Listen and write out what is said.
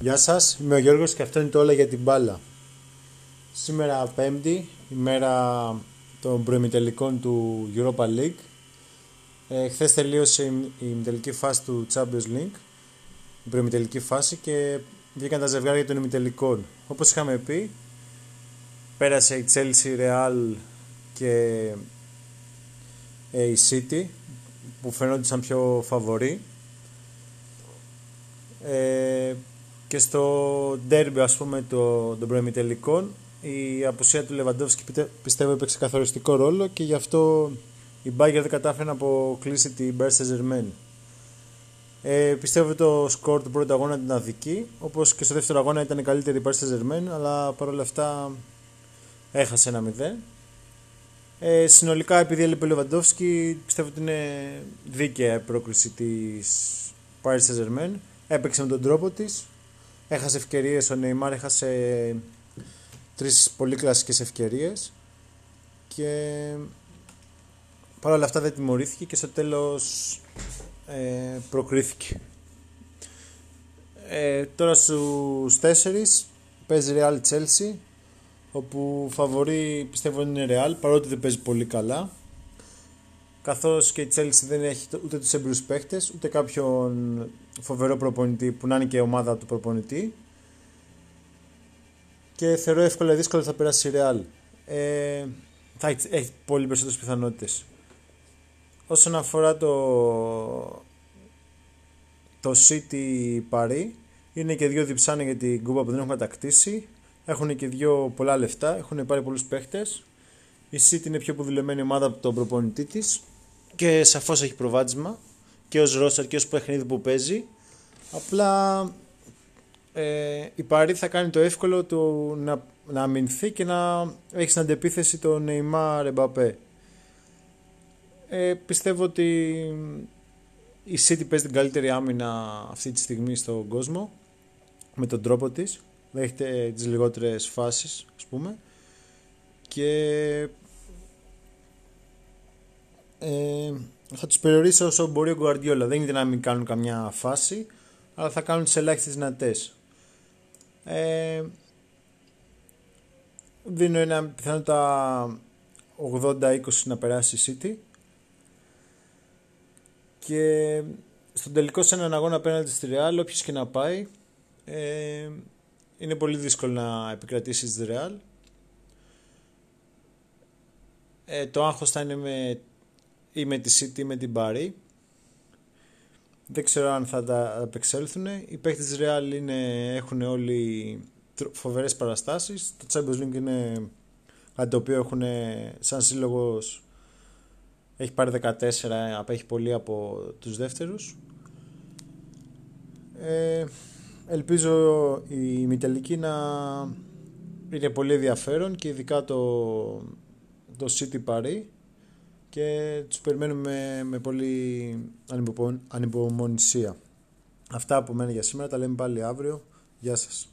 Γεια σας, είμαι ο Γιώργος και αυτό είναι το όλα για την μπάλα. Σήμερα πέμπτη, ημέρα των προημιτελικών του Europa League. Ε, Χθες τελείωσε η ημιτελική φάση του Champions League, η προημιτελική φάση και βγήκαν τα ζευγάρια των ημιτελικών. Όπως είχαμε πει, πέρασε η Chelsea, Real και ε, η City που φαινόντουσαν πιο φαβοροί. Ε, και στο derby ας πούμε το, των προημιτελικών η απουσία του Λεβαντόφσκι πιστεύω έπαιξε καθοριστικό ρόλο και γι' αυτό η Bayern δεν κατάφερε να αποκλείσει την Paris Ε, πιστεύω ότι το σκορ του πρώτου αγώνα ήταν αδική, όπως και στο δεύτερο αγώνα ήταν η καλύτερη η Paris αλλά παρόλα αυτά έχασε ένα 0. Ε, συνολικά επειδή έλειπε ο Λεβαντόφσκι πιστεύω ότι είναι δίκαια η πρόκληση της Paris Έπαιξε με τον τρόπο της έχασε ευκαιρίες, ο Νεϊμάρ έχασε τρεις πολύ κλασικές ευκαιρίες και παρ' όλα αυτά δεν τιμωρήθηκε και στο τέλος ε, προκρίθηκε. Ε, τώρα στους τέσσερις παίζει Real Chelsea όπου φαβορεί πιστεύω είναι Real παρότι δεν παίζει πολύ καλά καθώς και η Chelsea δεν έχει ούτε τους έμπειρους παίχτες ούτε κάποιον φοβερό προπονητή που να είναι και ομάδα του προπονητή. Και θεωρώ εύκολα ή δύσκολα θα περάσει η Real. Ε, θα έχει, έχει πολύ περισσότερες πιθανότητες. Όσον αφορά το το City Paris είναι και δύο διψάνε για την κούπα που δεν έχουν κατακτήσει. Έχουν και δύο πολλά λεφτά έχουν πάρει πολλούς παίχτες η City είναι πιο αποδηλεμένη ομάδα από τον προπονητή της και σαφώς έχει προβάδισμα και ως ρόστερ και ως παιχνίδι που παίζει. Απλά ε, η Παρή θα κάνει το εύκολο του να, να αμυνθεί και να έχει στην αντεπίθεση τον Neymar Ρεμπαπέ ε, πιστεύω ότι η City παίζει την καλύτερη άμυνα αυτή τη στιγμή στον κόσμο με τον τρόπο της. Δέχεται τις λιγότερες φάσεις ας πούμε. Και ε, θα τους περιορίσει όσο μπορεί ο Γκουαρδιόλα. Δεν είναι να μην κάνουν καμιά φάση, αλλά θα κάνουν τις ελάχιστες δυνατές. Ε, δίνω ένα πιθανότητα 80-20 να περάσει η City και στον τελικό σε έναν αγώνα απέναντι στη Real όποιος και να πάει ε, είναι πολύ δύσκολο να επικρατήσει τη Real ε, το άγχος θα είναι με ή με τη City ή με την Barry. Δεν ξέρω αν θα τα απεξέλθουν. Οι παίκτες της Real είναι, έχουν όλοι φοβερές παραστάσεις. Το Champions League είναι κάτι το οποίο έχουν σαν σύλλογος έχει πάρει 14, απέχει πολύ από τους δεύτερους. Ε, ελπίζω η Μητελική να είναι πολύ ενδιαφέρον και ειδικά το, το City Paris και τους περιμένουμε με πολύ ανυπομονησία. Αυτά από μένα για σήμερα, τα λέμε πάλι αύριο. Γεια σας.